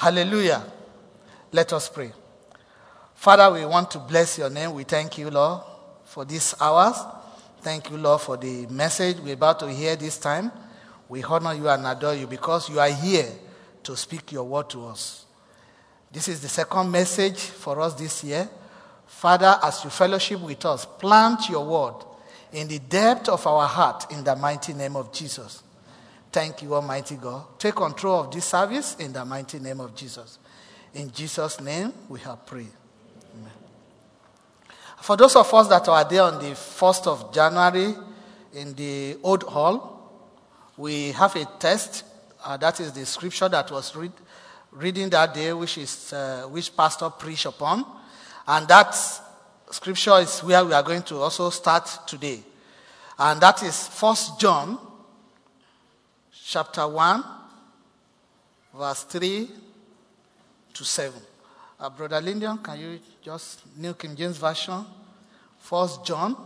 Hallelujah. Let us pray. Father, we want to bless your name. We thank you, Lord, for these hours. Thank you, Lord, for the message we're about to hear this time. We honor you and adore you because you are here to speak your word to us. This is the second message for us this year. Father, as you fellowship with us, plant your word in the depth of our heart in the mighty name of Jesus. Thank you, Almighty God. Take control of this service in the mighty name of Jesus. In Jesus' name, we have prayed. Amen. For those of us that are there on the 1st of January in the Old Hall, we have a test. Uh, that is the scripture that was read, reading that day, which is uh, which pastor preached upon, and that scripture is where we are going to also start today, and that is First John, chapter one, verse three to seven. Uh, Brother Lyndon, can you just New King James Version, First John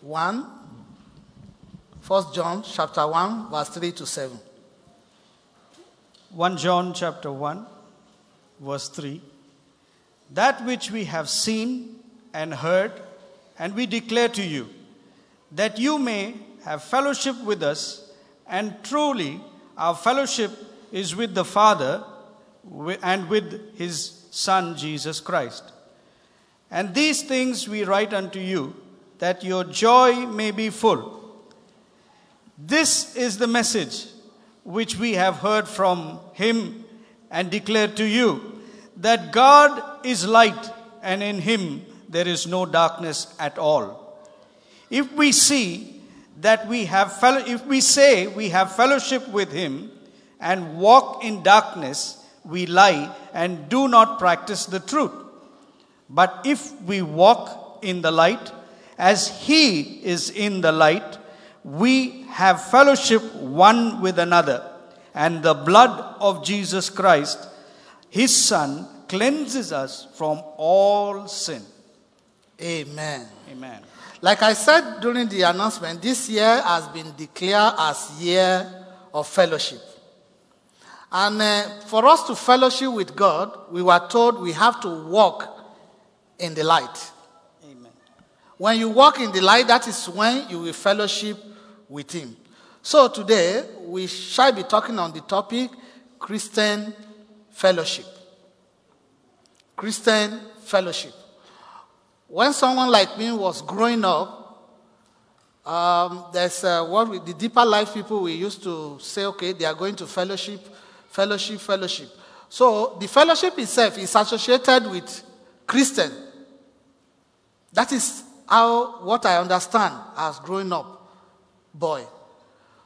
1, 1 John chapter 1, verse 3 to 7. 1 John chapter 1, verse 3. That which we have seen and heard, and we declare to you, that you may have fellowship with us, and truly our fellowship is with the Father and with his Son Jesus Christ. And these things we write unto you that your joy may be full. This is the message which we have heard from him and declared to you that God is light and in him there is no darkness at all. If we see that we have fellow, if we say we have fellowship with him and walk in darkness, we lie and do not practice the truth. But if we walk in the light, as He is in the light, we have fellowship one with another, and the blood of Jesus Christ, His Son, cleanses us from all sin. Amen. Amen. Like I said during the announcement, this year has been declared as year of fellowship. And uh, for us to fellowship with God, we were told we have to walk in the light. Amen. When you walk in the light, that is when you will fellowship with Him. So today, we shall be talking on the topic Christian fellowship. Christian fellowship. When someone like me was growing up, um, there's uh, what we, the deeper life people we used to say, okay, they are going to fellowship, fellowship, fellowship. So the fellowship itself is associated with Christian. That is how what I understand as growing up boy.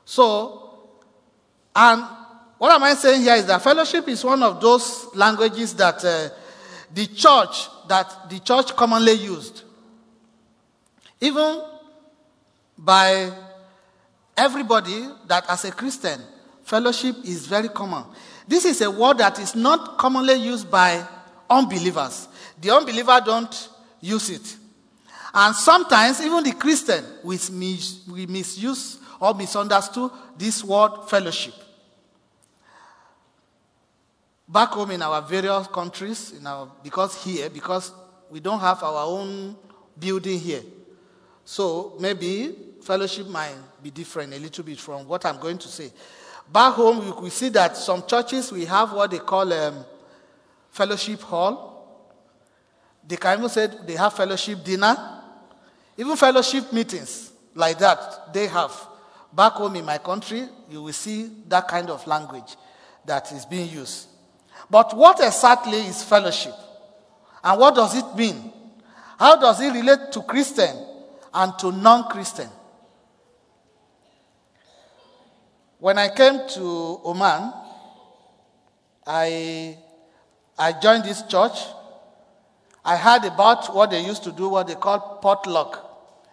So, and what am I saying here is that fellowship is one of those languages that uh, the church that the church commonly used, even by everybody that as a Christian, fellowship is very common. This is a word that is not commonly used by unbelievers. The unbeliever don't use it. And sometimes even the Christian we, misuse or misunderstood this word fellowship. Back home in our various countries, in our, because here, because we don't have our own building here. So maybe fellowship might be different a little bit from what I'm going to say. Back home, we, we see that some churches, we have what they call um, fellowship hall. They can even say they have fellowship dinner. Even fellowship meetings like that, they have. Back home in my country, you will see that kind of language that is being used. But what exactly is fellowship? And what does it mean? How does it relate to Christian and to non Christian? When I came to Oman, I, I joined this church. I heard about what they used to do, what they call potluck.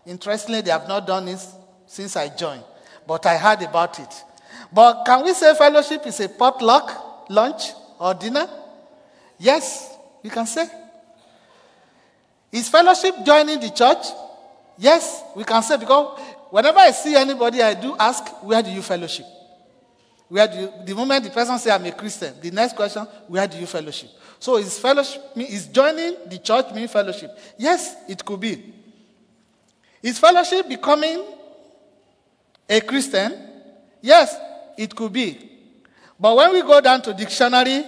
Interestingly, they have not done this since I joined, but I heard about it. But can we say fellowship is a potluck lunch or dinner? Yes, you can say. Is fellowship joining the church? Yes, we can say because whenever I see anybody, I do ask, where do you fellowship? Where do you, the moment the person say I'm a Christian, the next question, where do you fellowship? So is fellowship is joining the church mean fellowship? Yes, it could be. Is fellowship becoming a Christian? Yes, it could be. But when we go down to dictionary,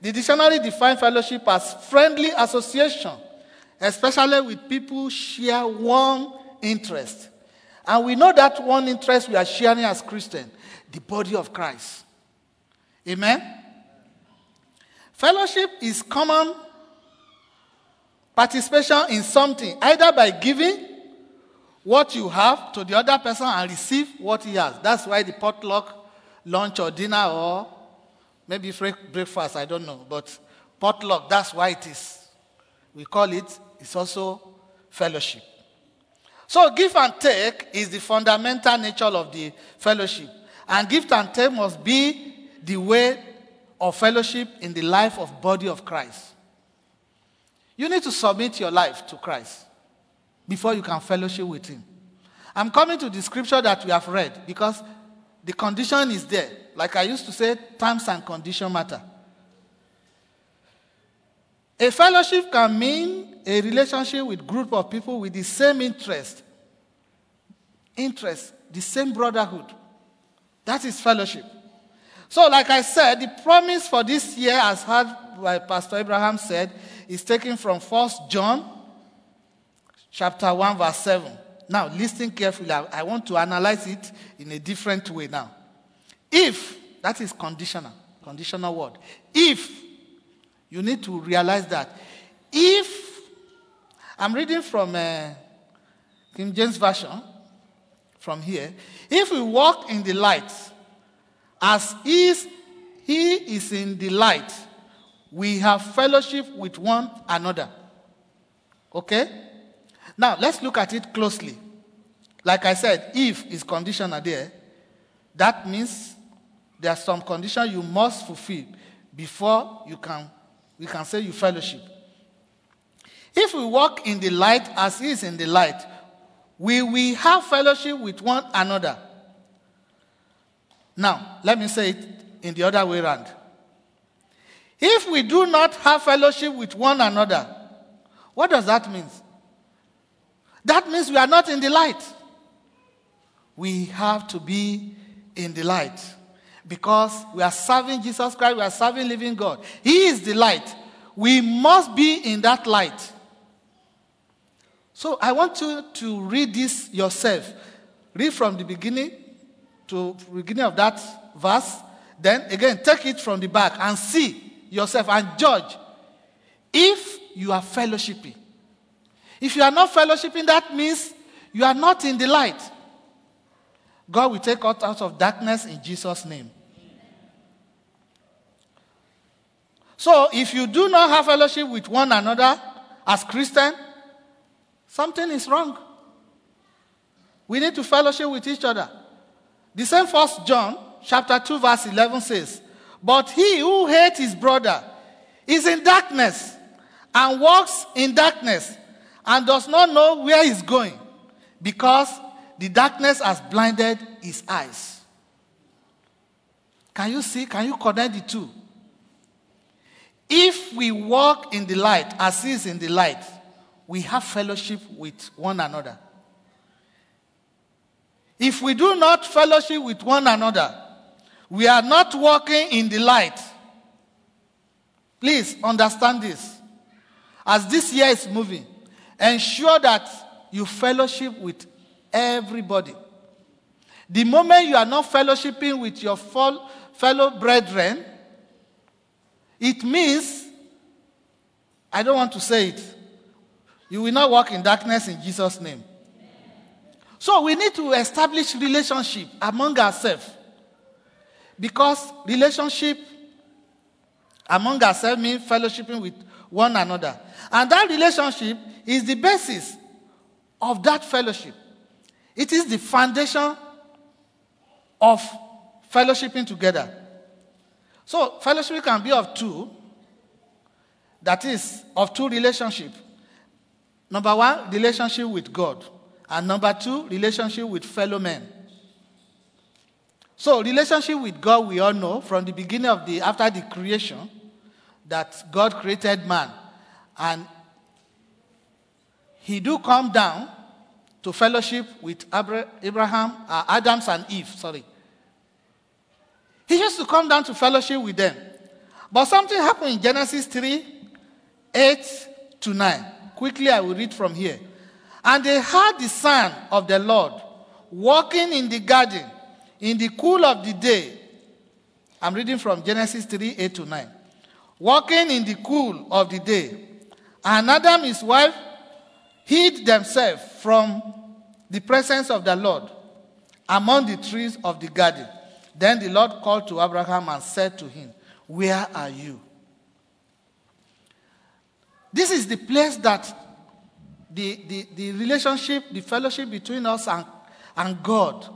the dictionary defines fellowship as friendly association, especially with people share one interest. And we know that one interest we are sharing as Christians, the body of Christ. Amen. Fellowship is common participation in something, either by giving what you have to the other person and receive what he has. That's why the potluck, lunch or dinner or maybe breakfast, I don't know. But potluck, that's why it is. We call it, it's also fellowship. So, give and take is the fundamental nature of the fellowship. And give and take must be the way of fellowship in the life of body of Christ. You need to submit your life to Christ before you can fellowship with him. I'm coming to the scripture that we have read because the condition is there. Like I used to say, times and condition matter. A fellowship can mean a relationship with group of people with the same interest. Interest, the same brotherhood. That is fellowship. So, like I said, the promise for this year, as heard by Pastor Abraham said, is taken from 1 John chapter 1, verse 7. Now, listen carefully. I want to analyze it in a different way now. If, that is conditional, conditional word. If, you need to realize that. If, I'm reading from uh, King James Version, from here. If we walk in the light, as is, he is in the light, we have fellowship with one another. Okay? Now, let's look at it closely. Like I said, if is conditional there, that means there are some condition you must fulfill before you can, we can say you fellowship. If we walk in the light as he is in the light, we will have fellowship with one another. Now, let me say it in the other way around. If we do not have fellowship with one another, what does that mean? That means we are not in the light. We have to be in the light because we are serving Jesus Christ, we are serving living God. He is the light. We must be in that light. So I want you to read this yourself. Read from the beginning to beginning of that verse. Then again, take it from the back and see yourself and judge if you are fellowshipping. If you are not fellowshipping, that means you are not in the light. God will take us out of darkness in Jesus' name. So, if you do not have fellowship with one another as Christian, something is wrong. We need to fellowship with each other. The same first John chapter 2 verse 11 says, "But he who hates his brother is in darkness and walks in darkness and does not know where he's going because the darkness has blinded his eyes." Can you see? Can you connect the two? If we walk in the light as he is in the light, we have fellowship with one another. If we do not fellowship with one another, we are not walking in the light. Please understand this. As this year is moving, ensure that you fellowship with everybody. The moment you are not fellowshipping with your fellow brethren, it means, I don't want to say it, you will not walk in darkness in Jesus' name. So we need to establish relationship among ourselves. Because relationship among ourselves means fellowshipping with one another. And that relationship is the basis of that fellowship. It is the foundation of fellowshipping together. So fellowship can be of two. That is, of two relationship. Number one, relationship with God. And number two, relationship with fellow men. So, relationship with God, we all know from the beginning of the, after the creation, that God created man. And he do come down to fellowship with Abraham, uh, Adams and Eve, sorry. He used to come down to fellowship with them. But something happened in Genesis 3, 8 to 9. Quickly, I will read from here. And they heard the sound of the Lord walking in the garden in the cool of the day. I'm reading from Genesis 3 8 to 9. Walking in the cool of the day. And Adam, his wife, hid themselves from the presence of the Lord among the trees of the garden. Then the Lord called to Abraham and said to him, Where are you? This is the place that the, the, the relationship, the fellowship between us and, and God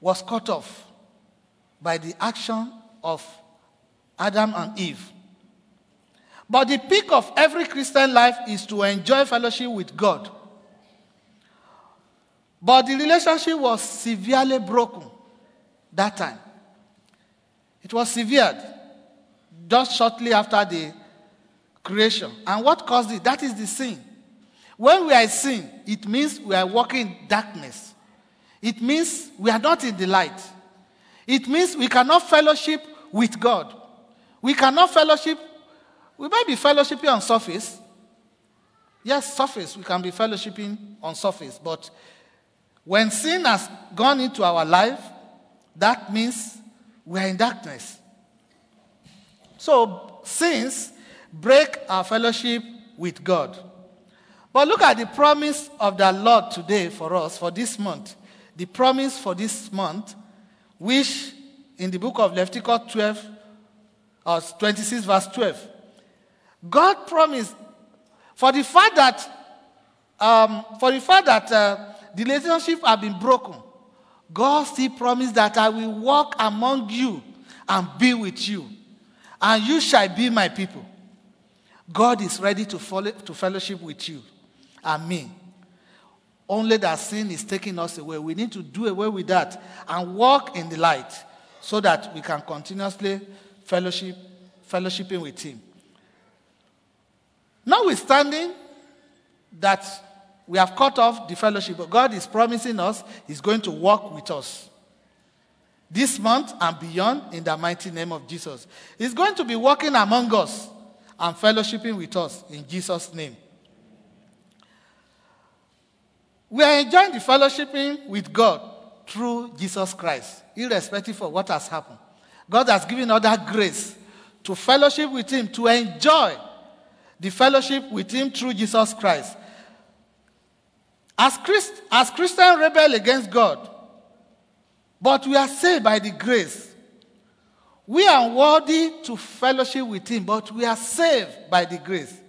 was cut off by the action of Adam and Eve. But the peak of every Christian life is to enjoy fellowship with God. But the relationship was severely broken that time. It was severed just shortly after the creation. And what caused it? That is the sin. When we are sin, it means we are walking in darkness. It means we are not in the light. It means we cannot fellowship with God. We cannot fellowship. We might be fellowshipping on surface. Yes, surface. We can be fellowshipping on surface. But when sin has gone into our life, that means we are in darkness. So sins break our fellowship with God. But look at the promise of the Lord today for us, for this month. The promise for this month, which in the book of Leviticus 12, or 26, verse 12, God promised for the fact that, um, for the fact that uh, the relationship have been broken, God still promised that I will walk among you and be with you, and you shall be my people. God is ready to, follow, to fellowship with you and me. Only that sin is taking us away. We need to do away with that and walk in the light so that we can continuously fellowship, fellowshipping with Him. Notwithstanding that we have cut off the fellowship, but God is promising us He's going to walk with us this month and beyond in the mighty name of Jesus. He's going to be walking among us and fellowshipping with us in Jesus' name. We are enjoying the fellowshipping with God through Jesus Christ, irrespective of what has happened. God has given us that grace to fellowship with Him, to enjoy the fellowship with Him through Jesus Christ. As, Christ, as Christians rebel against God, but we are saved by the grace. We are worthy to fellowship with Him, but we are saved by the grace.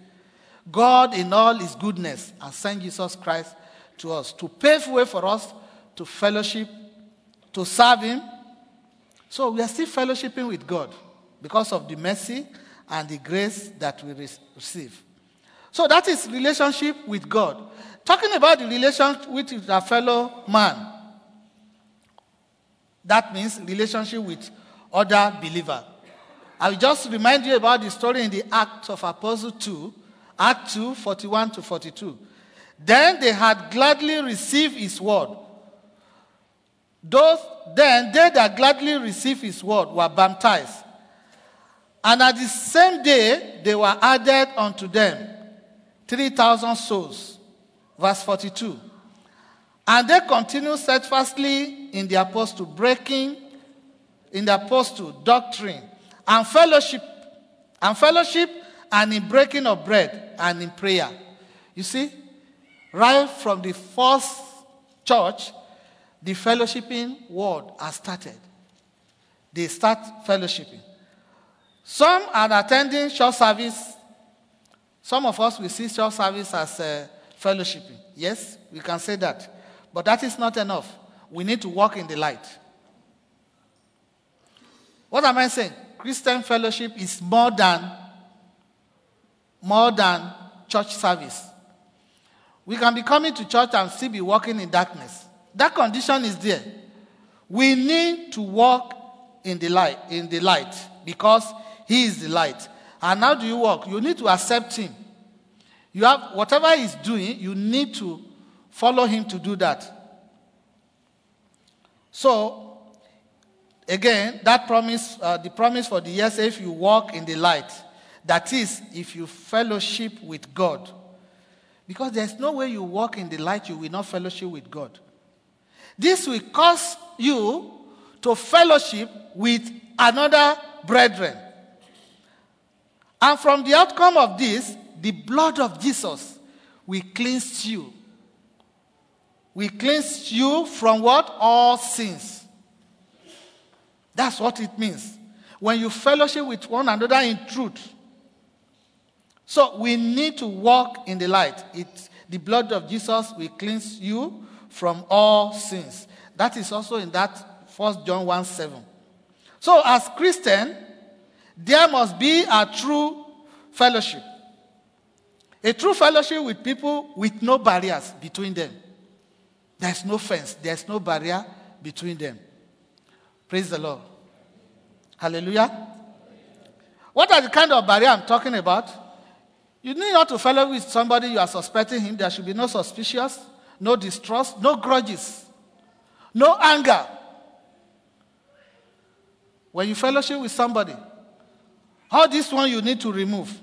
God, in all His goodness, has sent Jesus Christ to us, to pave way for us to fellowship, to serve Him. So we are still fellowshipping with God because of the mercy and the grace that we receive. So that is relationship with God. Talking about the relationship with our fellow man, that means relationship with other believer. I will just remind you about the story in the Acts of Apostle 2, Act 2, 41 to 42. Then they had gladly received his word. Those, then they that gladly received his word were baptized. And at the same day, they were added unto them 3,000 souls. Verse 42. And they continued steadfastly in the apostle, breaking in the apostle doctrine and fellowship, and fellowship, and in breaking of bread and in prayer. You see, Right from the first church, the fellowshipping word has started. They start fellowshipping. Some are attending church service. Some of us will see church service as uh, fellowshipping. Yes, we can say that. But that is not enough. We need to walk in the light. What am I saying? Christian fellowship is more than more than church service. We can be coming to church and still be walking in darkness. That condition is there. We need to walk in the light, in the light, because He is the light. And how do you walk? You need to accept Him. You have whatever He's doing, you need to follow Him to do that. So, again, that promise, uh, the promise for the years, if you walk in the light, that is, if you fellowship with God. Because there's no way you walk in the light, you will not fellowship with God. This will cause you to fellowship with another brethren. And from the outcome of this, the blood of Jesus will cleanse you. We cleanse you from what? All sins. That's what it means. When you fellowship with one another in truth. So we need to walk in the light. It, the blood of Jesus will cleanse you from all sins. That is also in that First John 1 7. So, as Christian, there must be a true fellowship. A true fellowship with people with no barriers between them. There's no fence, there's no barrier between them. Praise the Lord. Hallelujah. What are the kind of barrier I'm talking about? You need not to follow with somebody you are suspecting him. There should be no suspicious, no distrust, no grudges, no anger. When you fellowship with somebody, all this one you need to remove.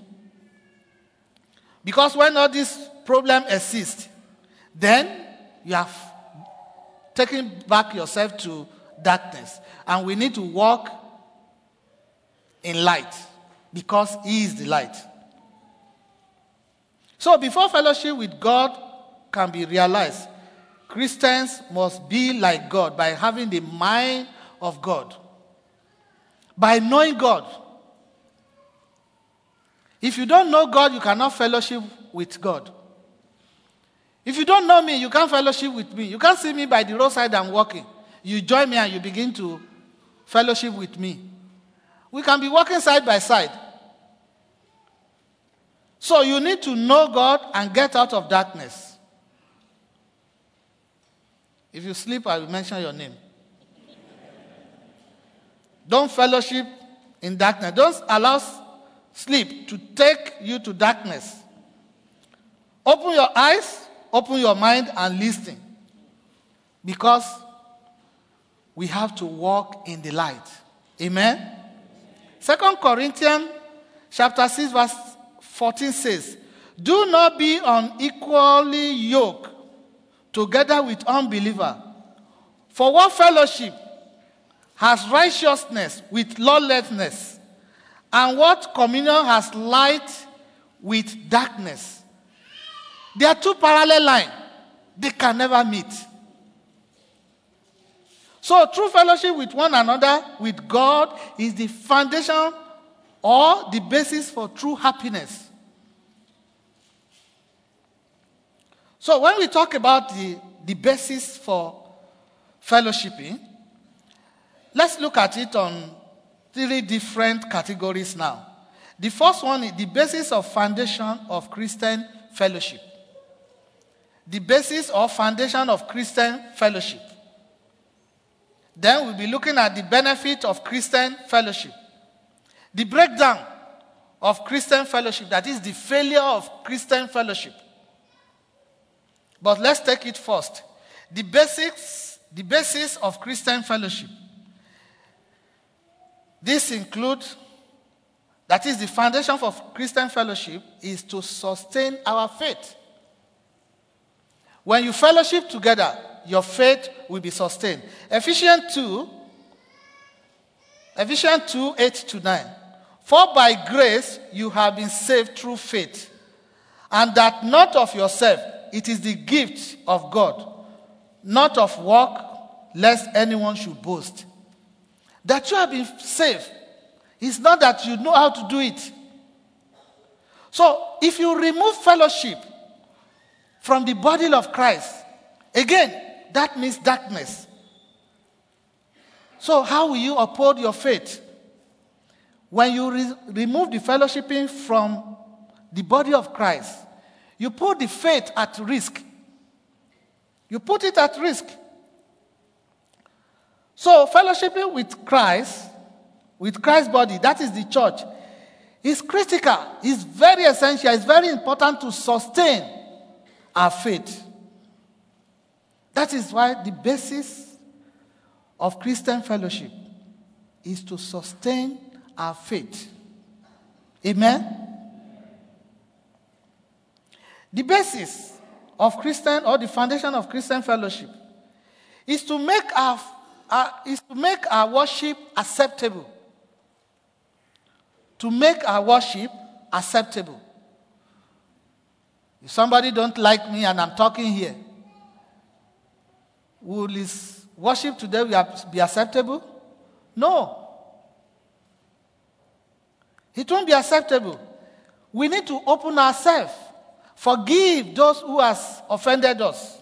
Because when all this problem exists, then you have taken back yourself to darkness. And we need to walk in light because He is the light. So before fellowship with God can be realized, Christians must be like God by having the mind of God by knowing God. If you don't know God, you cannot fellowship with God. If you don't know me, you can't fellowship with me. You can't see me by the roadside I'm walking. You join me and you begin to fellowship with me. We can be walking side by side. So you need to know God and get out of darkness. If you sleep, I will mention your name. Don't fellowship in darkness. Don't allow sleep to take you to darkness. Open your eyes, open your mind, and listen. Because we have to walk in the light. Amen. Second Corinthians chapter 6, verse 14 says, Do not be unequally yoked together with unbeliever. For what fellowship has righteousness with lawlessness? And what communion has light with darkness? They are two parallel lines. They can never meet. So, true fellowship with one another, with God, is the foundation or the basis for true happiness. So, when we talk about the, the basis for fellowshipping, Let's look at it on three different categories now. The first one is the basis of foundation of Christian fellowship. The basis or foundation of Christian fellowship. Then we'll be looking at the benefit of Christian fellowship. The breakdown of Christian fellowship, that is the failure of Christian fellowship. But let's take it first. The basics, the basis of Christian fellowship. This includes, that is, the foundation for Christian fellowship is to sustain our faith. When you fellowship together, your faith will be sustained. Ephesians 2, Ephesians 2 8 to 9. For by grace you have been saved through faith, and that not of yourself, it is the gift of God, not of work, lest anyone should boast. That you have been saved is not that you know how to do it. So, if you remove fellowship from the body of Christ, again, that means darkness. So, how will you uphold your faith? When you re- remove the fellowshipping from the body of Christ, you put the faith at risk. You put it at risk. So, fellowshipping with Christ, with Christ's body, that is the church, is critical, is very essential, it's very important to sustain our faith. That is why the basis of Christian fellowship is to sustain our faith. Amen? The basis of Christian or the foundation of Christian fellowship is to make our, is to make our worship acceptable. To make our worship acceptable. If somebody don't like me and I'm talking here, will his worship today be acceptable? No. It won't be acceptable. We need to open ourselves Forgive those who has offended us.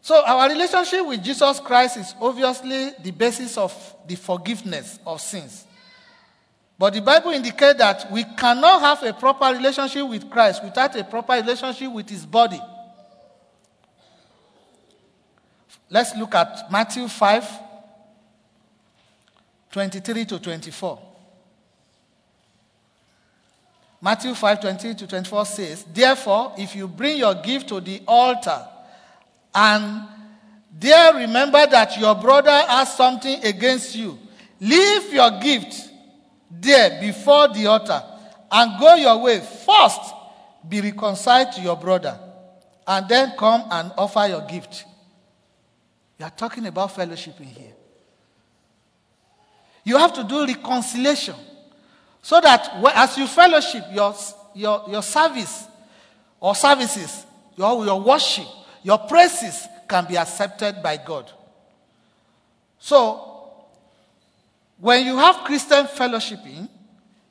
So our relationship with Jesus Christ is obviously the basis of the forgiveness of sins. But the Bible indicates that we cannot have a proper relationship with Christ without a proper relationship with his body. Let's look at Matthew 5 23 to 24. Matthew 5 20 to 24 says, Therefore, if you bring your gift to the altar and there remember that your brother has something against you, leave your gift there before the altar and go your way. First, be reconciled to your brother and then come and offer your gift. You are talking about fellowship in here. You have to do reconciliation. So that as you fellowship, your, your, your service or services, your, your worship, your praises can be accepted by God. So, when you have Christian fellowshipping,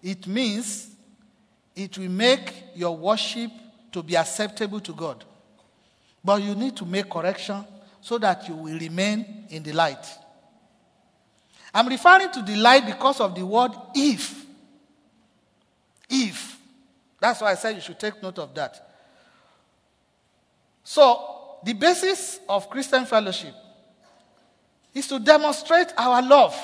it means it will make your worship to be acceptable to God. But you need to make correction so that you will remain in the light. I'm referring to the light because of the word if. If. That's why I said you should take note of that. So, the basis of Christian fellowship is to demonstrate our love.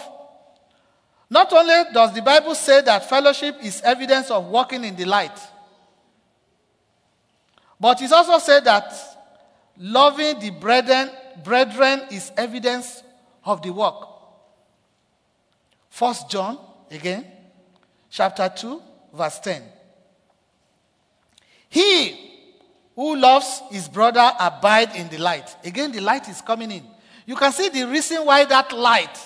Not only does the Bible say that fellowship is evidence of walking in the light, but it also said that loving the brethren, brethren is evidence of the work. First John, again, chapter 2, verse 10. He who loves his brother abide in the light. Again, the light is coming in. You can see the reason why that light,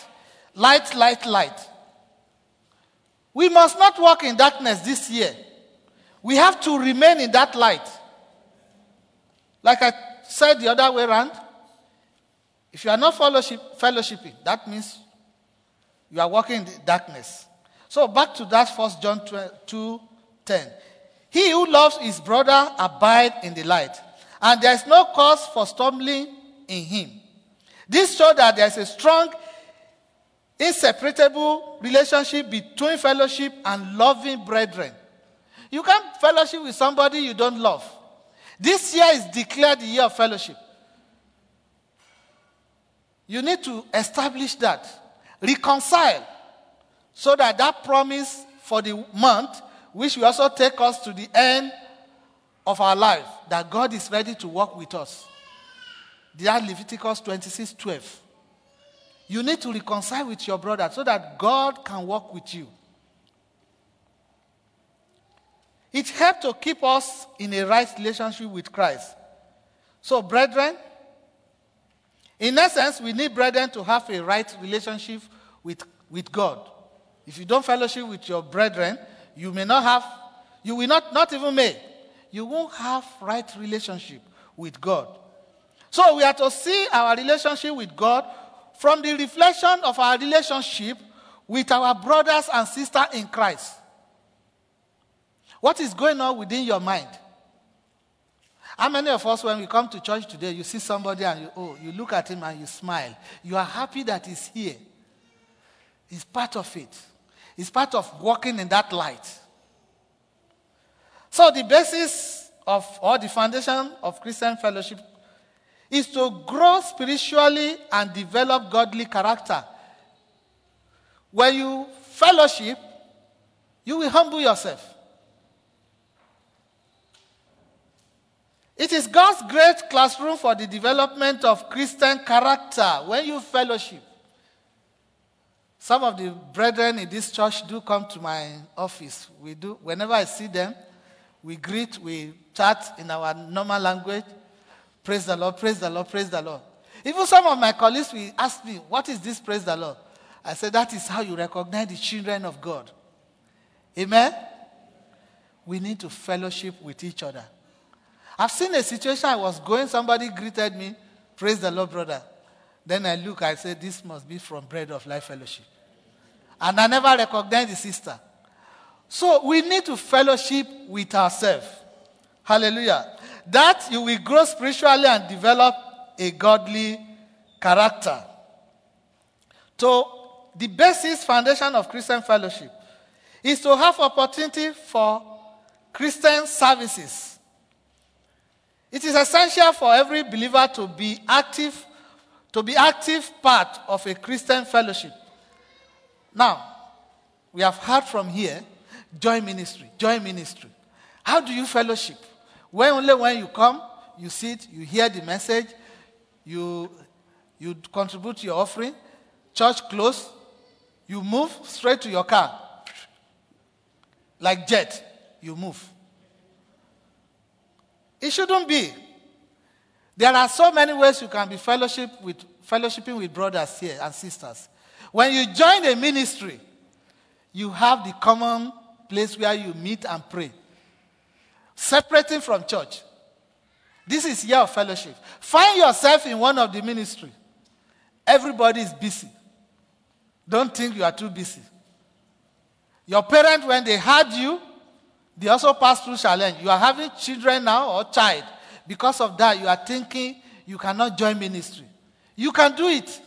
light, light, light. We must not walk in darkness this year. We have to remain in that light. Like I said the other way around, if you are not fellowship, fellowshipping, that means you are walking in darkness. So back to that first John 2 10. He who loves his brother abide in the light, and there is no cause for stumbling in him. This shows that there is a strong, inseparable relationship between fellowship and loving brethren. You can't fellowship with somebody you don't love. This year is declared the year of fellowship. You need to establish that. Reconcile so that that promise for the month, which will also take us to the end of our life, that God is ready to work with us. That Leviticus 26 12. You need to reconcile with your brother so that God can work with you. It helps to keep us in a right relationship with Christ. So, brethren, in essence, we need brethren to have a right relationship with, with God. If you don't fellowship with your brethren, you may not have, you will not, not even may, you won't have right relationship with God. So we are to see our relationship with God from the reflection of our relationship with our brothers and sisters in Christ. What is going on within your mind? How many of us, when we come to church today, you see somebody and you, oh, you look at him and you smile. You are happy that he's here. He's part of it. It's part of walking in that light. So, the basis of, or the foundation of Christian fellowship is to grow spiritually and develop godly character. When you fellowship, you will humble yourself. It is God's great classroom for the development of Christian character when you fellowship. Some of the brethren in this church do come to my office. We do whenever I see them, we greet, we chat in our normal language. Praise the Lord, praise the Lord, praise the Lord. Even some of my colleagues will ask me, What is this praise the Lord? I said, That is how you recognize the children of God. Amen? We need to fellowship with each other. I've seen a situation I was going, somebody greeted me, Praise the Lord, brother. Then I look, I said, This must be from Bread of Life Fellowship. And I never recognized the sister. So we need to fellowship with ourselves. Hallelujah. That you will grow spiritually and develop a godly character. So, the basis foundation of Christian fellowship is to have opportunity for Christian services. It is essential for every believer to be active, to be active part of a Christian fellowship. Now, we have heard from here join ministry, join ministry. How do you fellowship? When only when you come, you sit, you hear the message, you, you contribute your offering, church close, you move straight to your car. Like jet, you move. It shouldn't be. There are so many ways you can be fellowship with, fellowshipping with brothers here and sisters. When you join a ministry, you have the common place where you meet and pray, separating from church. This is year of fellowship. Find yourself in one of the ministry. Everybody is busy. Don't think you are too busy. Your parents, when they had you, they also passed through challenge. You are having children now or child. Because of that, you are thinking you cannot join ministry. You can do it.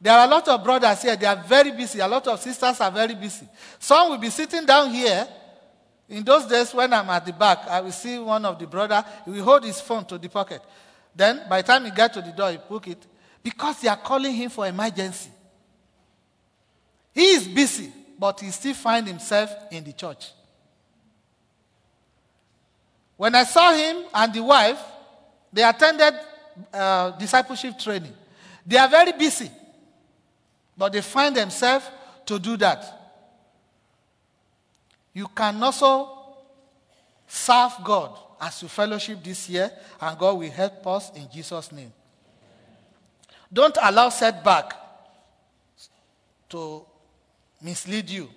There are a lot of brothers here, they are very busy. A lot of sisters are very busy. Some will be sitting down here. In those days, when I'm at the back, I will see one of the brother, he will hold his phone to the pocket. Then, by the time he get to the door, he put it. Because they are calling him for emergency. He is busy, but he still find himself in the church. When I saw him and the wife, they attended uh, discipleship training. They are very busy. But they find themselves to do that. You can also serve God as you fellowship this year, and God will help us in Jesus' name. Don't allow setback to mislead you.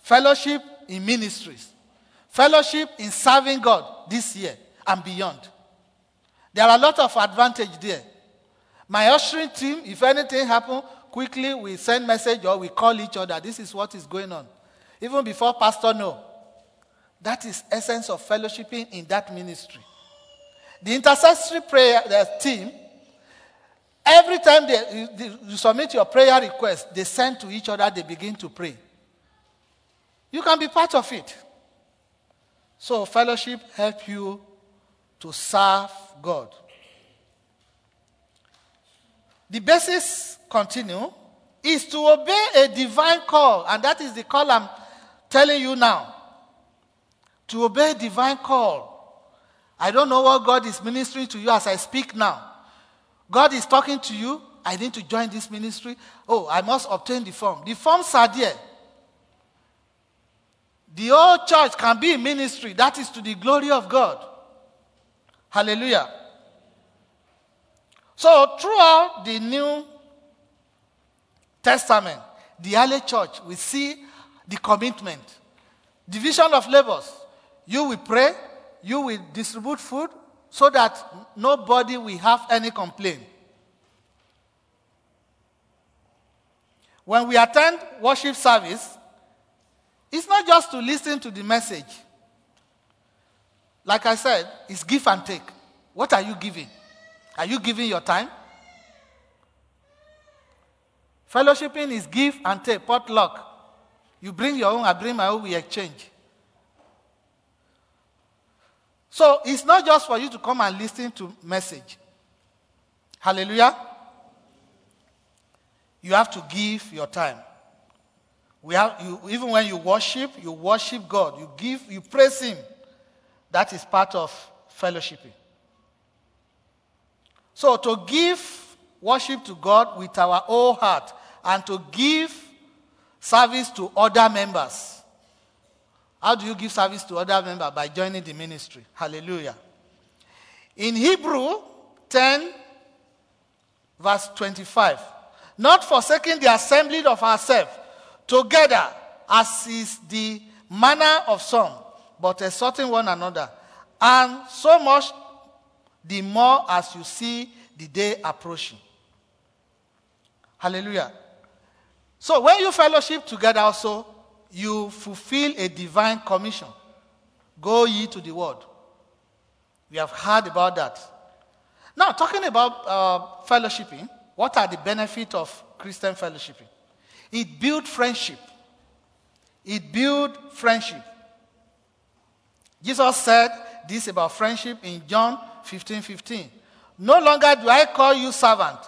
Fellowship in ministries, fellowship in serving God this year and beyond. There are a lot of advantage there. My ushering team, if anything happen, quickly we send message or we call each other. This is what is going on. Even before pastor know. That is essence of fellowshipping in that ministry. The intercessory prayer the team, every time they, you, you submit your prayer request, they send to each other, they begin to pray. You can be part of it. So fellowship help you to serve God. The basis continue, is to obey a divine call. And that is the call I'm telling you now. To obey divine call. I don't know what God is ministering to you as I speak now. God is talking to you. I need to join this ministry. Oh, I must obtain the form. The forms are there. The whole church can be a ministry. That is to the glory of God. Hallelujah. So, throughout the New Testament, the early church, we see the commitment. Division of labors. You will pray, you will distribute food so that nobody will have any complaint. When we attend worship service, it's not just to listen to the message. Like I said, it's give and take. What are you giving? Are you giving your time? Fellowshipping is give and take, potluck. You bring your own, I bring my own, we exchange. So it's not just for you to come and listen to message. Hallelujah. You have to give your time. We have, you, even when you worship, you worship God. You give, you praise Him. That is part of fellowshipping. So to give worship to God with our whole heart and to give service to other members. How do you give service to other members? By joining the ministry. Hallelujah. In Hebrew 10, verse 25, not forsaking the assembly of ourselves together, as is the manner of some, but exhorting one another, and so much the more as you see the day approaching. Hallelujah. So when you fellowship together also, you fulfill a divine commission. Go ye to the world. We have heard about that. Now, talking about uh, fellowshipping, what are the benefits of Christian fellowshipping? It builds friendship. It builds friendship. Jesus said this about friendship in John 15 15. No longer do I call you servant,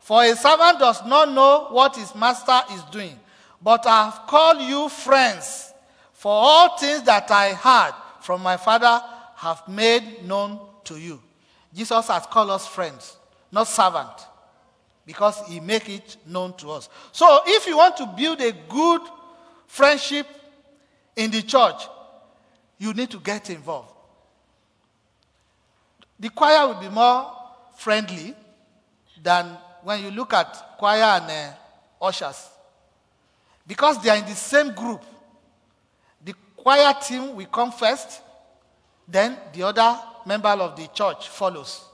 for a servant does not know what his master is doing, but I have called you friends, for all things that I heard from my Father have made known to you. Jesus has called us friends, not servant, because he make it known to us. So if you want to build a good friendship in the church, you need to get involved. The choir will be more friendly than when you look at choir and uh, ushers. Because they are in the same group. The choir team will come first, then the other member of the church follows.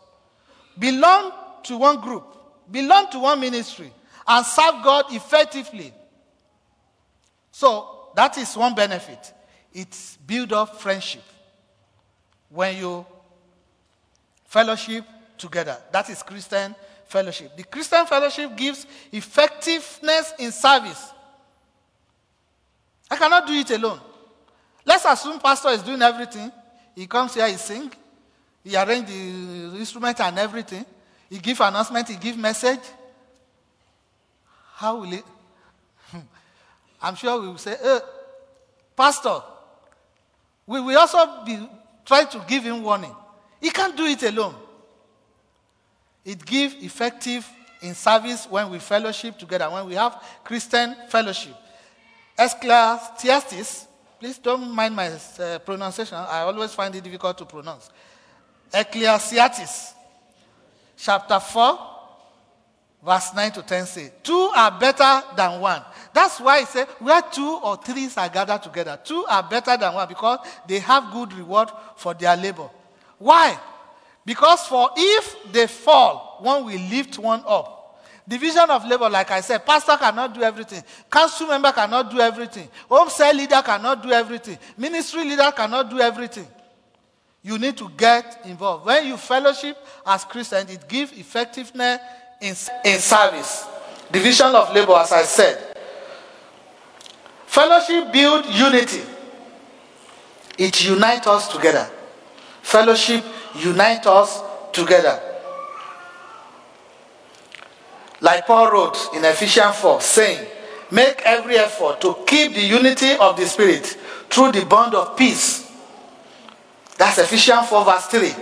Belong to one group, belong to one ministry, and serve God effectively. So that is one benefit. It's build up friendship. When you fellowship together. That is Christian fellowship. The Christian fellowship gives effectiveness in service. I cannot do it alone. Let's assume pastor is doing everything. He comes here, he sing, he arrange the instrument and everything. He give announcement, he give message. How will it? I'm sure we will say, hey, pastor, we will also be trying to give him warning. He can't do it alone. It gives effective in service when we fellowship together, when we have Christian fellowship. Ecclesiastes, please don't mind my uh, pronunciation. I always find it difficult to pronounce. Ecclesiastes, chapter 4, verse 9 to 10 say, Two are better than one. That's why I say, where two or three are gathered together, two are better than one because they have good reward for their labor. Why? Because for if they fall, one will lift one up. Division of labor, like I said, pastor cannot do everything. Council member cannot do everything. Home cell leader cannot do everything. Ministry leader cannot do everything. You need to get involved. When you fellowship as Christians, it gives effectiveness in, in service. Division of labor, as I said. Fellowship build unity. It unites us together. Fellowship unite us together. Like Paul wrote in Ephesians 4, saying, Make every effort to keep the unity of the Spirit through the bond of peace. That's Ephesians 4, verse 3.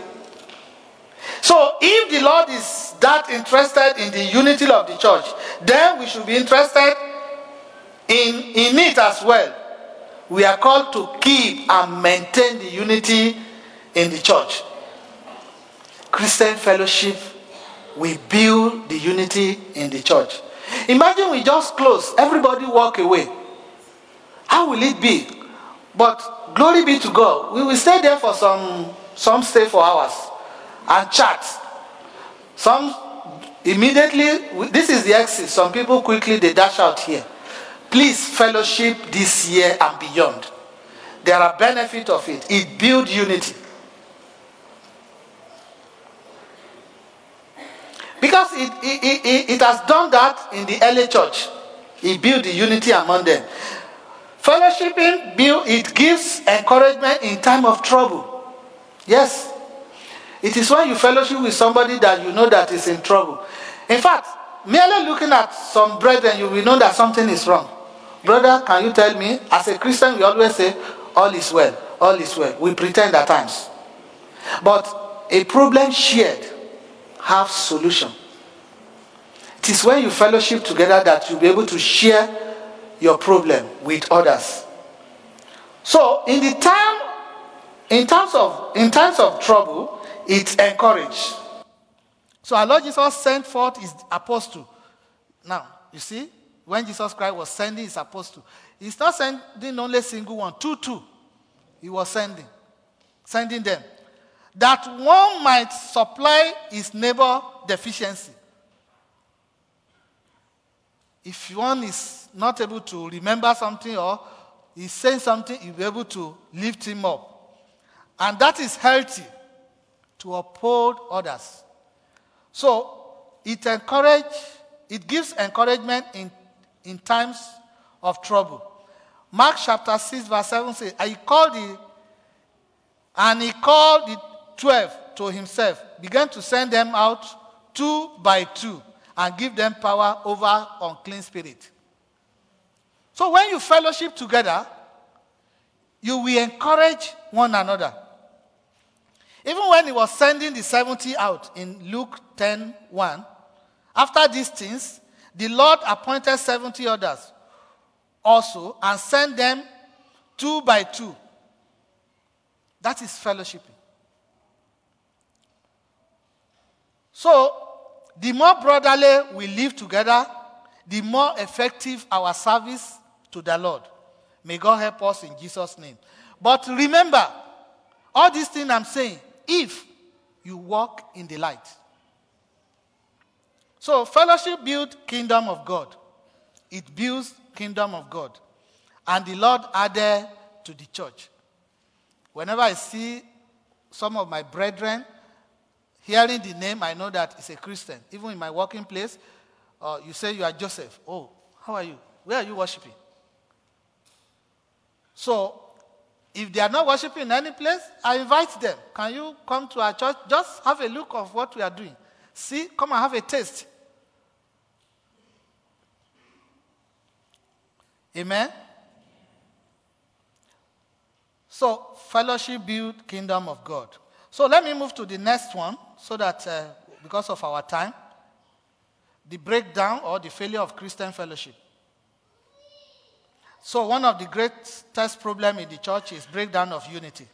So, if the Lord is that interested in the unity of the church, then we should be interested in, in it as well. We are called to keep and maintain the unity in the church. Christian fellowship, we build the unity in the church. Imagine we just close, everybody walk away. How will it be? But glory be to God. We will stay there for some, some stay for hours and chat. Some immediately, this is the exit. Some people quickly they dash out here. Please fellowship this year and beyond. There are benefits of it. It builds unity. Because it, it, it, it has done that in the early church. It built the unity among them. Fellowshipping build it gives encouragement in time of trouble. Yes. It is when you fellowship with somebody that you know that is in trouble. In fact, merely looking at some brethren, you will know that something is wrong. Brother, can you tell me? As a Christian, we always say, all is well, all is well. We pretend at times. But a problem shared have solution. It is when you fellowship together that you'll be able to share your problem with others. So in the time, in terms of in times of trouble, it's encouraged. So our Lord Jesus sent forth his apostle. Now, you see, when Jesus Christ was sending his apostle, he's not sending only single one, two, two. He was sending, sending them. That one might supply his neighbor deficiency. If one is not able to remember something or he's saying something, you'll be able to lift him up. And that is healthy to uphold others. So it encourage, it gives encouragement in, in times of trouble. Mark chapter 6, verse 7 says, he called the and he called the twelve to himself, began to send them out two by two and give them power over unclean spirit. So when you fellowship together, you will encourage one another. Even when he was sending the 70 out in Luke 10 1, after these things, the Lord appointed 70 others also and sent them two by two. That is fellowshipping. So, the more brotherly we live together, the more effective our service to the Lord. May God help us in Jesus' name. But remember, all these things I'm saying, if you walk in the light. So fellowship builds kingdom of God. It builds kingdom of God. And the Lord added to the church. Whenever I see some of my brethren Hearing the name, I know that it's a Christian. Even in my working place, uh, you say you are Joseph. Oh, how are you? Where are you worshiping? So, if they are not worshiping in any place, I invite them. Can you come to our church? Just have a look of what we are doing. See, come and have a taste. Amen. So, fellowship build kingdom of God. So let me move to the next one so that uh, because of our time, the breakdown or the failure of Christian fellowship. So one of the greatest problems in the church is breakdown of unity.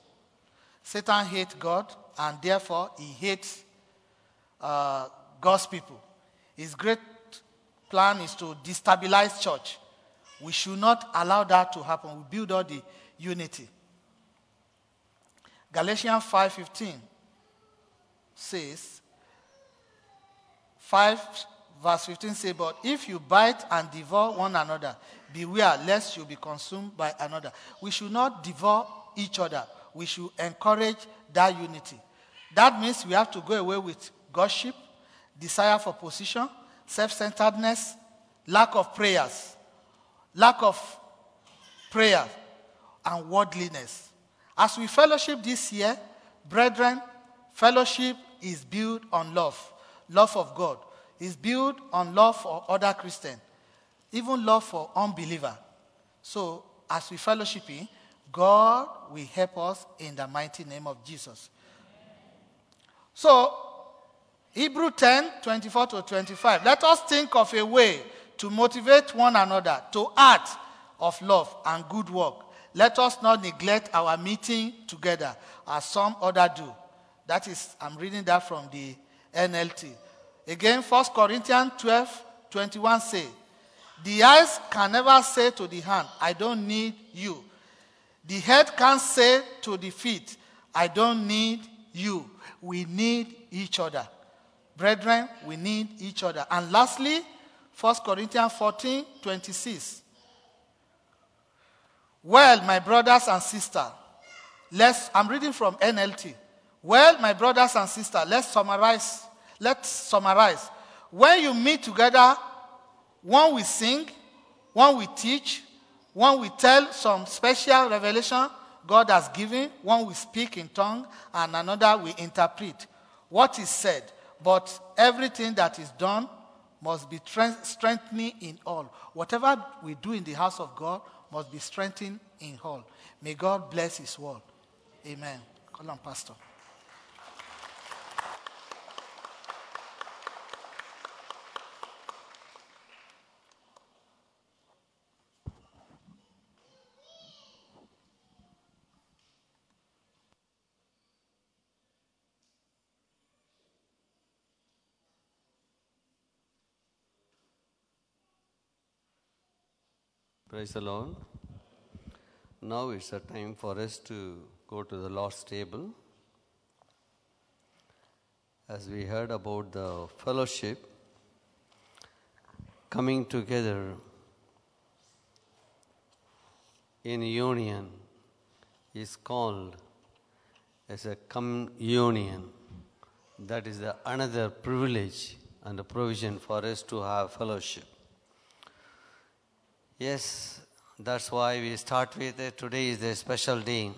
Satan hates God and therefore he hates uh, God's people. His great plan is to destabilize church. We should not allow that to happen. We build all the unity. Galatians 5:15 says 5 verse 15 says, But if you bite and devour one another, beware lest you be consumed by another. We should not devour each other. We should encourage that unity. That means we have to go away with gossip, desire for position, self-centeredness, lack of prayers, lack of prayer, and worldliness. As we fellowship this year, brethren, fellowship is built on love, love of God. Is built on love for other Christians, even love for unbeliever. So as we fellowship in, God will help us in the mighty name of Jesus. So Hebrew 10, 24 to 25. Let us think of a way to motivate one another to act of love and good work let us not neglect our meeting together as some other do. That is, I'm reading that from the NLT. Again, 1 Corinthians 12 21 say, The eyes can never say to the hand, I don't need you. The head can't say to the feet, I don't need you. We need each other. Brethren, we need each other. And lastly, 1 Corinthians 14 26. Well, my brothers and sisters, let's, I'm reading from NLT. Well, my brothers and sisters, let's summarize. Let's summarize. When you meet together, one will sing, one will teach, one will tell some special revelation God has given, one will speak in tongue, and another will interpret. what is said, but everything that is done must be tre- strengthening in all. Whatever we do in the house of God must be strengthened in all. May God bless His word. Amen. Call on, Pastor. Praise the Lord. Now it's a time for us to go to the Lord's table. As we heard about the fellowship, coming together in union is called as a communion. That is the another privilege and a provision for us to have fellowship. Yes, that's why we start with it. Today is a special day.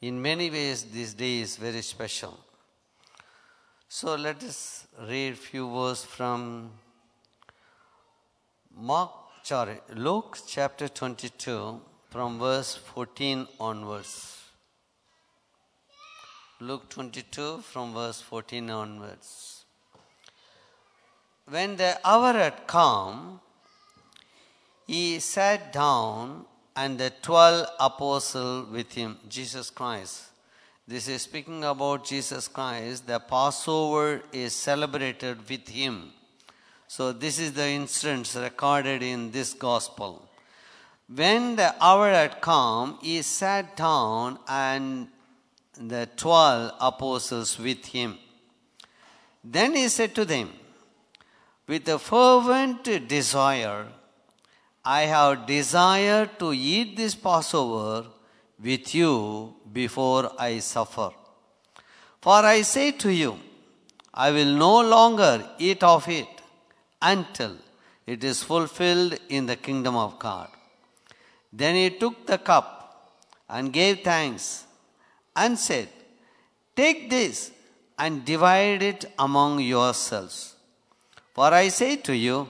In many ways, this day is very special. So let us read few verses from Mark, sorry, Luke chapter 22, from verse 14 onwards. Luke 22, from verse 14 onwards. When the hour had come, he sat down and the 12 apostles with him, Jesus Christ. This is speaking about Jesus Christ. The Passover is celebrated with him. So, this is the instance recorded in this gospel. When the hour had come, he sat down and the 12 apostles with him. Then he said to them, With a fervent desire, I have desired to eat this Passover with you before I suffer. For I say to you, I will no longer eat of it until it is fulfilled in the kingdom of God. Then he took the cup and gave thanks and said, Take this and divide it among yourselves. For I say to you,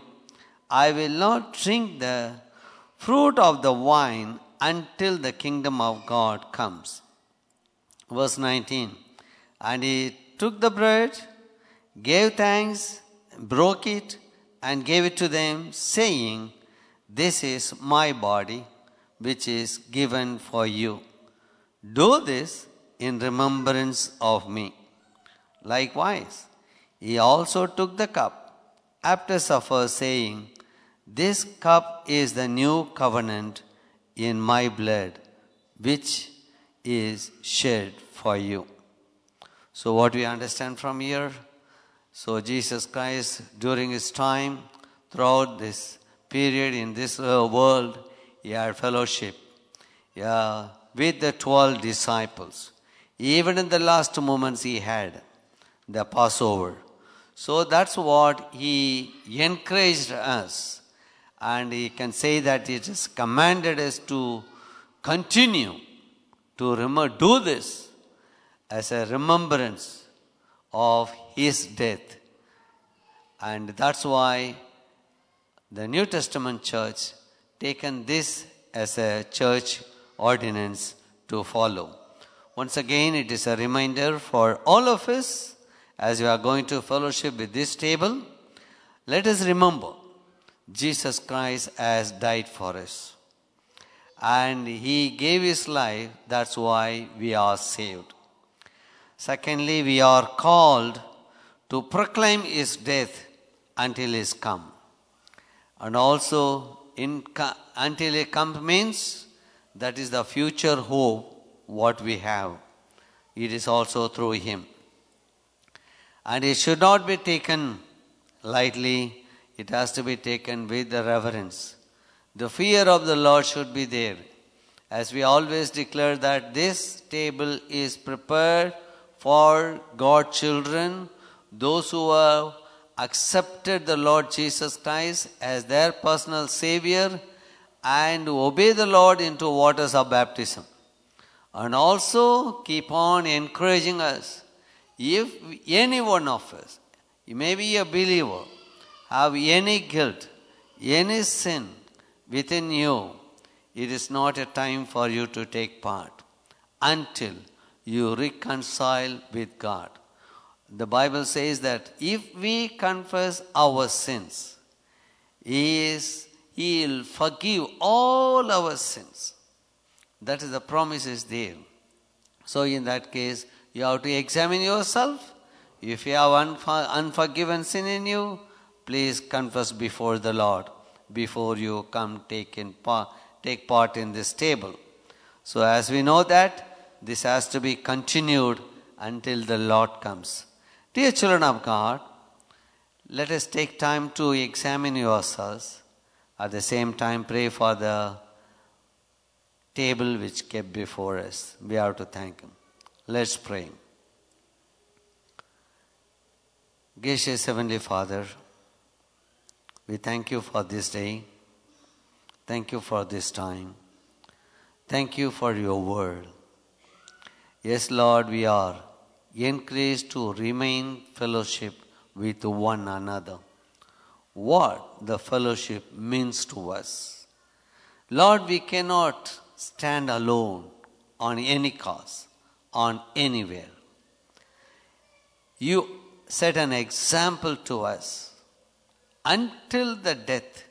I will not drink the fruit of the wine until the kingdom of God comes. Verse 19 And he took the bread, gave thanks, broke it, and gave it to them, saying, This is my body, which is given for you. Do this in remembrance of me. Likewise, he also took the cup after supper, saying, this cup is the new covenant in my blood, which is shed for you. So, what we understand from here? So, Jesus Christ, during his time, throughout this period in this uh, world, he had fellowship yeah, with the 12 disciples. Even in the last moments, he had the Passover. So, that's what he encouraged us and he can say that it has commanded us to continue to remember, do this as a remembrance of his death. And that's why the New Testament church taken this as a church ordinance to follow. Once again, it is a reminder for all of us as we are going to fellowship with this table. Let us remember Jesus Christ has died for us. And he gave his life, that's why we are saved. Secondly, we are called to proclaim his death until he come. And also, in, until he comes means that is the future hope what we have. It is also through him. And it should not be taken lightly it has to be taken with the reverence. The fear of the Lord should be there. As we always declare that this table is prepared for God's children, those who have accepted the Lord Jesus Christ as their personal Savior and obey the Lord into waters of baptism. And also keep on encouraging us if any one of us, may be a believer, have any guilt, any sin within you, it is not a time for you to take part until you reconcile with God. The Bible says that if we confess our sins, He is He will forgive all our sins. That is the promise is there. So in that case, you have to examine yourself. If you have unfor- unforgiven sin in you, please confess before the Lord before you come take in part, take part in this table. So as we know that, this has to be continued until the Lord comes. Dear children of God, let us take time to examine yourselves. At the same time, pray for the table which kept before us. We have to thank Him. Let's pray. Gracious Heavenly Father, we thank you for this day. Thank you for this time. Thank you for your word. Yes, Lord, we are encouraged to remain fellowship with one another. What the fellowship means to us. Lord, we cannot stand alone on any cause, on anywhere. You set an example to us. Until the death,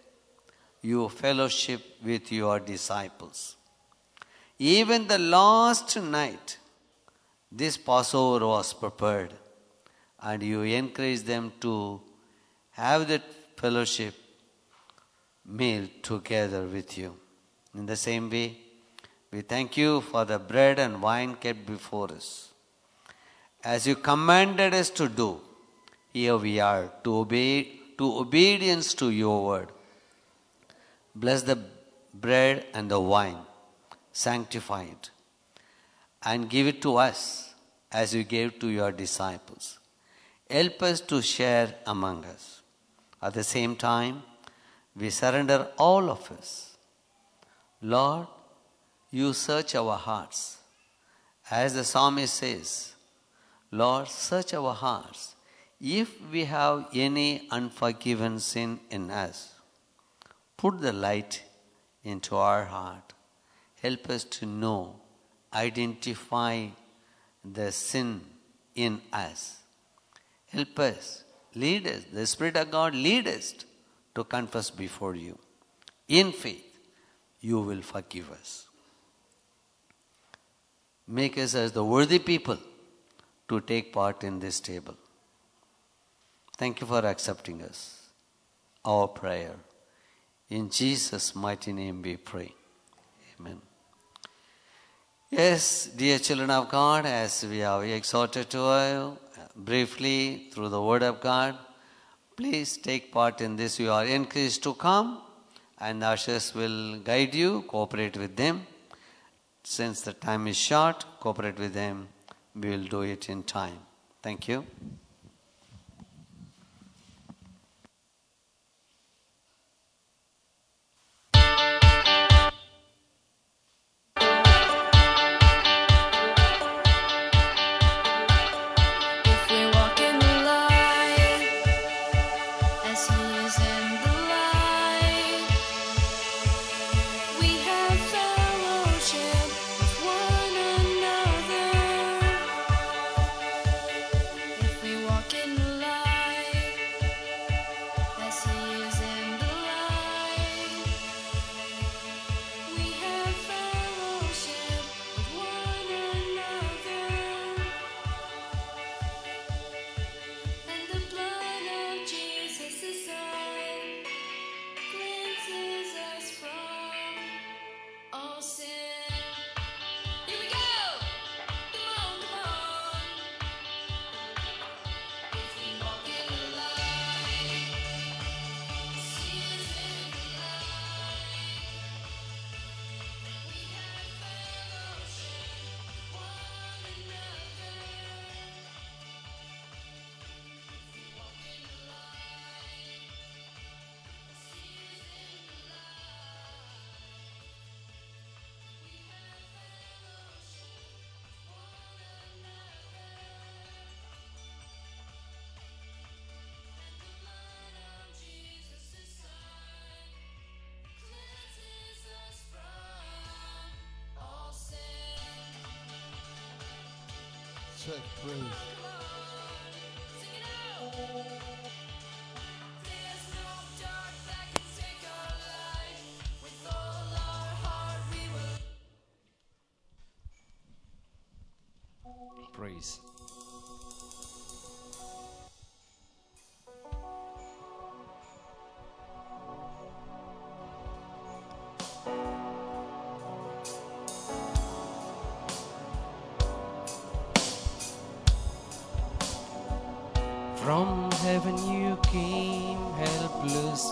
you fellowship with your disciples. Even the last night, this Passover was prepared, and you encourage them to have that fellowship meal together with you. In the same way, we thank you for the bread and wine kept before us. As you commanded us to do, here we are to obey to obedience to your word. Bless the bread and the wine, sanctify it, and give it to us as you gave to your disciples. Help us to share among us. At the same time, we surrender all of us. Lord, you search our hearts. As the psalmist says, Lord, search our hearts. If we have any unforgiven sin in us, put the light into our heart. Help us to know, identify the sin in us. Help us, lead us. The Spirit of God lead us to confess before you. In faith, you will forgive us. Make us as the worthy people to take part in this table. Thank you for accepting us. Our prayer. In Jesus' mighty name we pray. Amen. Yes, dear children of God, as we have exhorted to you uh, briefly through the Word of God, please take part in this. You are encouraged to come, and ushers will guide you, cooperate with them. Since the time is short, cooperate with them. We will do it in time. Thank you. set free. From heaven you came helpless.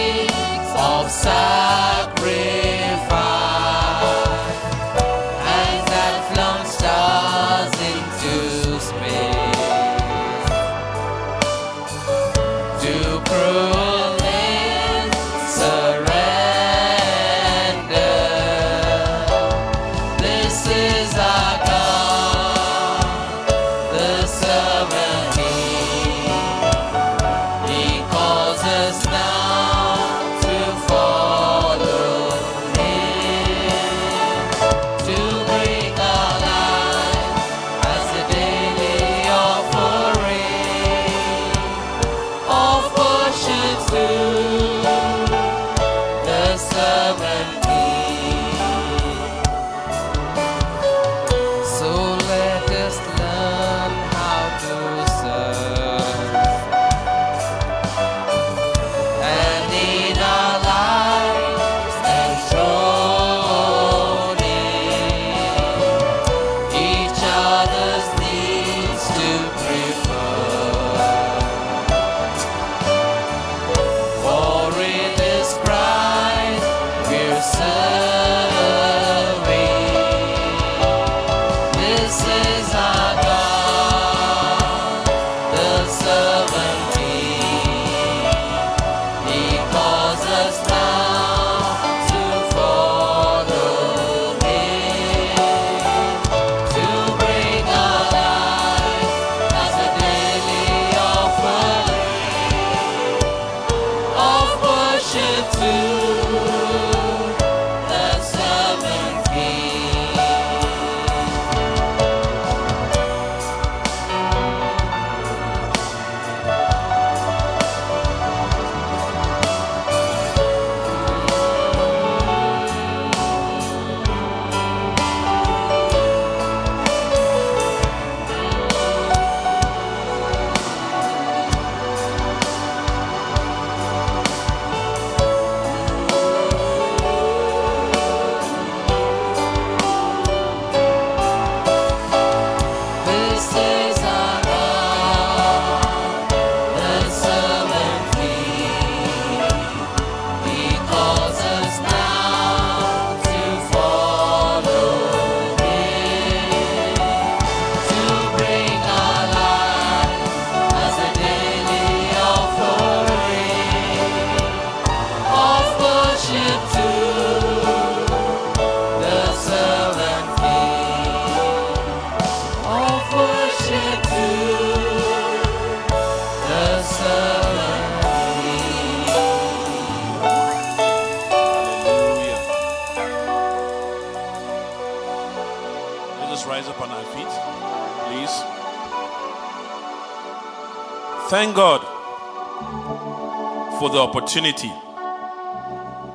opportunity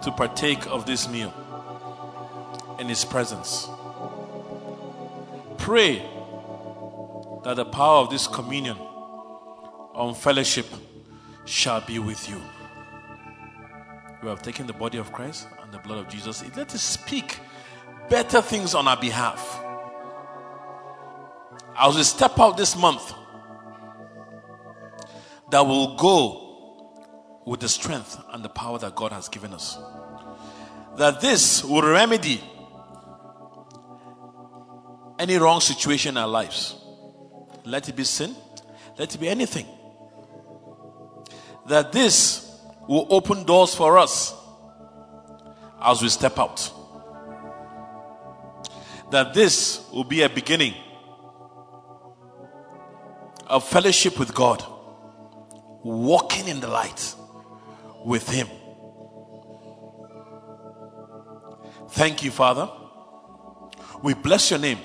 to partake of this meal in His presence. Pray that the power of this communion on fellowship shall be with you. We have taken the body of Christ and the blood of Jesus. Let us speak better things on our behalf. As we step out this month, that will go with the strength and the power that God has given us. That this will remedy any wrong situation in our lives. Let it be sin, let it be anything. That this will open doors for us as we step out. That this will be a beginning of fellowship with God, walking in the light with Him. Thank you, Father. We bless your name.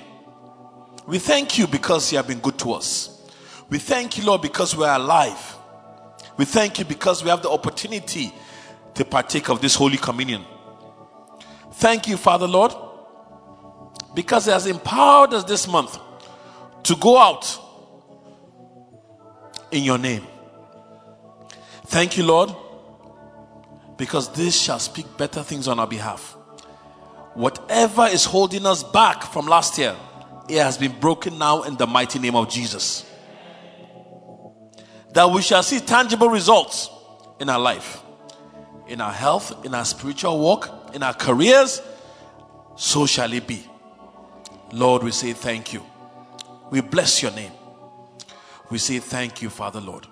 We thank you because you have been good to us. We thank you, Lord, because we are alive. We thank you because we have the opportunity to partake of this Holy Communion. Thank you, Father, Lord, because it has empowered us this month to go out in your name. Thank you, Lord, because this shall speak better things on our behalf. Whatever is holding us back from last year, it has been broken now in the mighty name of Jesus. That we shall see tangible results in our life, in our health, in our spiritual walk, in our careers. So shall it be. Lord, we say thank you. We bless your name. We say thank you, Father Lord.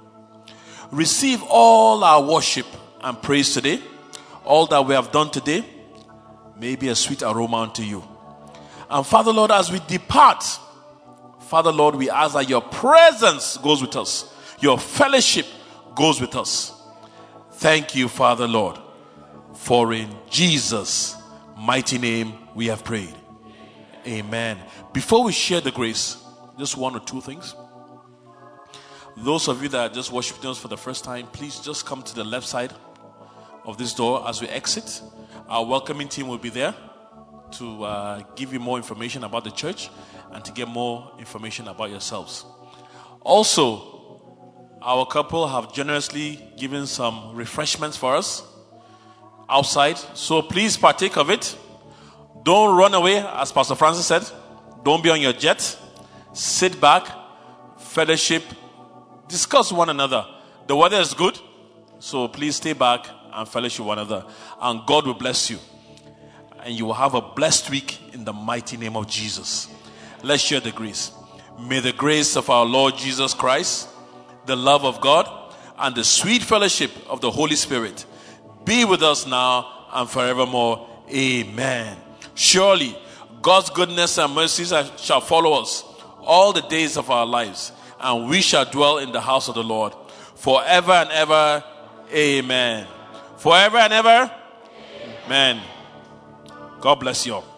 Receive all our worship and praise today. All that we have done today may be a sweet aroma unto you. And Father Lord, as we depart, Father Lord, we ask that your presence goes with us, your fellowship goes with us. Thank you, Father Lord, for in Jesus' mighty name we have prayed. Amen. Before we share the grace, just one or two things. Those of you that are just worshiping us for the first time, please just come to the left side of this door as we exit. Our welcoming team will be there to uh, give you more information about the church and to get more information about yourselves. Also, our couple have generously given some refreshments for us outside, so please partake of it. Don't run away, as Pastor Francis said. Don't be on your jet. Sit back, fellowship, discuss one another. The weather is good, so please stay back and fellowship one another. And God will bless you. And you will have a blessed week in the mighty name of Jesus. Let's share the grace. May the grace of our Lord Jesus Christ, the love of God, and the sweet fellowship of the Holy Spirit be with us now and forevermore. Amen. Surely God's goodness and mercies shall follow us all the days of our lives, and we shall dwell in the house of the Lord forever and ever. Amen. Forever and ever. Amen. God bless you all.